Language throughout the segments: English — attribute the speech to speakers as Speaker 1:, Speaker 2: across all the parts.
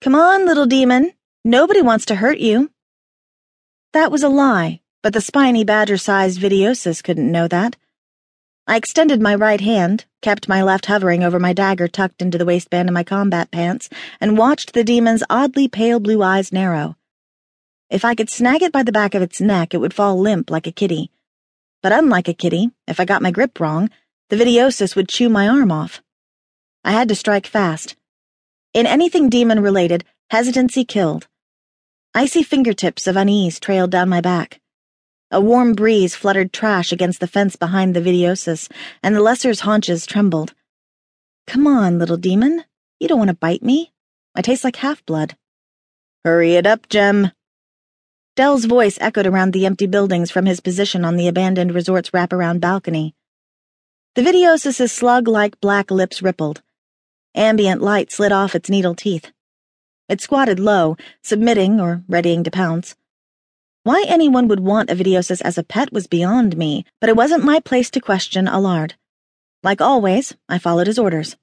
Speaker 1: Come on, little demon. Nobody wants to hurt you. That was a lie, but the spiny badger-sized vidiosus couldn't know that. I extended my right hand, kept my left hovering over my dagger tucked into the waistband of my combat pants, and watched the demon's oddly pale blue eyes narrow. If I could snag it by the back of its neck, it would fall limp like a kitty. But unlike a kitty, if I got my grip wrong, the vidiosus would chew my arm off. I had to strike fast. In anything demon related, hesitancy killed. Icy fingertips of unease trailed down my back. A warm breeze fluttered trash against the fence behind the vidiosus, and the lesser's haunches trembled. Come on, little demon. You don't want to bite me. I taste like half-blood.
Speaker 2: Hurry it up, Jem.
Speaker 1: Dell's voice echoed around the empty buildings from his position on the abandoned resort's wraparound balcony. The vidiosus's slug-like black lips rippled. Ambient light slid off its needle teeth. It squatted low, submitting or readying to pounce. Why anyone would want a vidiosus as a pet was beyond me, but it wasn't my place to question Allard. Like always, I followed his orders.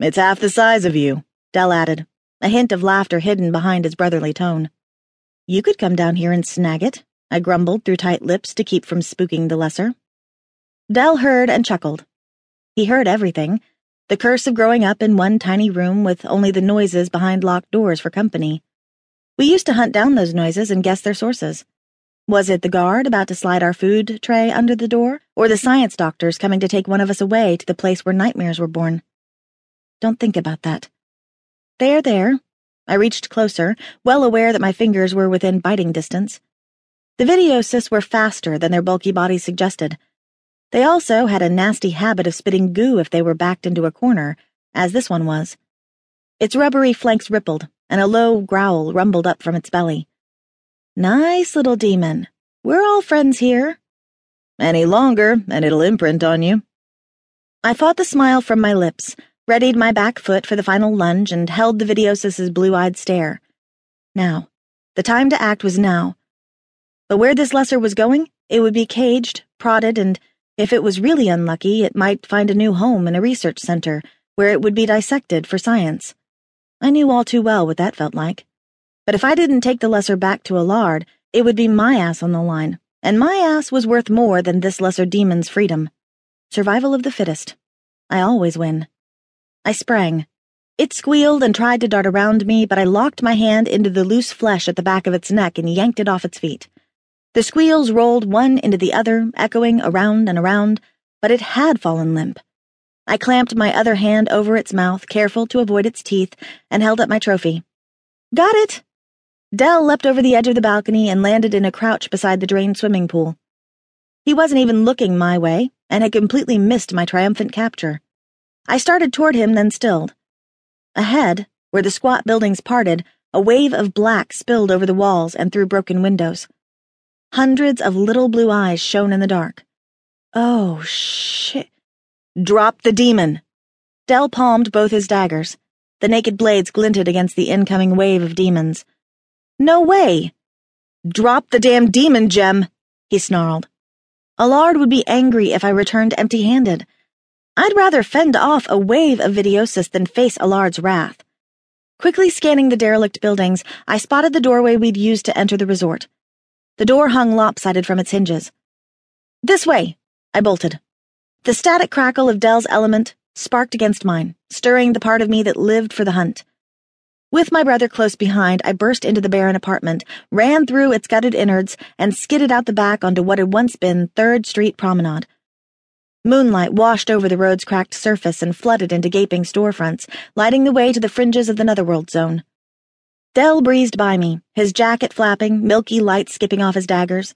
Speaker 2: It's half the size of you,
Speaker 1: Dell added, a hint of laughter hidden behind his brotherly tone. You could come down here and snag it, I grumbled through tight lips to keep from spooking the lesser. Dell heard and chuckled. He heard everything the curse of growing up in one tiny room with only the noises behind locked doors for company. We used to hunt down those noises and guess their sources. Was it the guard about to slide our food tray under the door, or the science doctors coming to take one of us away to the place where nightmares were born? Don't think about that. There, there. I reached closer, well aware that my fingers were within biting distance. The vidiosus were faster than their bulky bodies suggested. They also had a nasty habit of spitting goo if they were backed into a corner, as this one was. Its rubbery flanks rippled, and a low growl rumbled up from its belly. Nice little demon. We're all friends here.
Speaker 2: Any longer, and it'll imprint on you.
Speaker 1: I fought the smile from my lips, readied my back foot for the final lunge, and held the vidiosus's blue-eyed stare. Now. The time to act was now. But where this lesser was going, it would be caged, prodded, and if it was really unlucky, it might find a new home in a research center where it would be dissected for science. I knew all too well what that felt like. But if I didn't take the lesser back to Allard, it would be my ass on the line, and my ass was worth more than this lesser demon's freedom. Survival of the fittest. I always win. I sprang. It squealed and tried to dart around me, but I locked my hand into the loose flesh at the back of its neck and yanked it off its feet. The squeals rolled one into the other, echoing around and around, but it had fallen limp. I clamped my other hand over its mouth, careful to avoid its teeth, and held up my trophy. Got it! Dell leapt over the edge of the balcony and landed in a crouch beside the drained swimming pool. He wasn't even looking my way, and had completely missed my triumphant capture. I started toward him, then stilled. Ahead, where the squat buildings parted, a wave of black spilled over the walls and through broken windows. Hundreds of little blue eyes shone in the dark. Oh, shit. Drop the demon. Dell palmed both his daggers. The naked blades glinted against the incoming wave of demons. No way! Drop the damn demon, Jem, he snarled. Allard would be angry if I returned empty handed. I'd rather fend off a wave of vidiosus than face Allard's wrath. Quickly scanning the derelict buildings, I spotted the doorway we'd used to enter the resort. The door hung lopsided from its hinges. This way, I bolted. The static crackle of Dell's element sparked against mine, stirring the part of me that lived for the hunt. With my brother close behind, I burst into the barren apartment, ran through its gutted innards, and skidded out the back onto what had once been Third Street Promenade. Moonlight washed over the road's cracked surface and flooded into gaping storefronts, lighting the way to the fringes of the Netherworld zone. Dell breezed by me, his jacket flapping, milky light skipping off his daggers.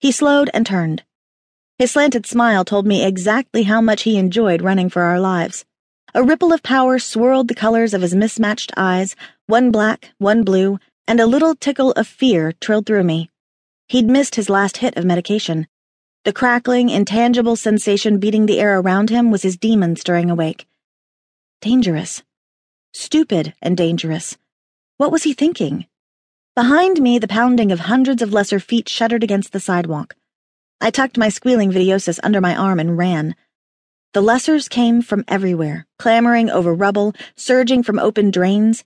Speaker 1: He slowed and turned. His slanted smile told me exactly how much he enjoyed running for our lives. A ripple of power swirled the colors of his mismatched eyes, one black, one blue, and a little tickle of fear trilled through me. He'd missed his last hit of medication. The crackling, intangible sensation beating the air around him was his demon stirring awake. Dangerous. Stupid and dangerous. What was he thinking? Behind me, the pounding of hundreds of lesser feet shuddered against the sidewalk. I tucked my squealing vidiosus under my arm and ran. The lessers came from everywhere, clamoring over rubble, surging from open drains,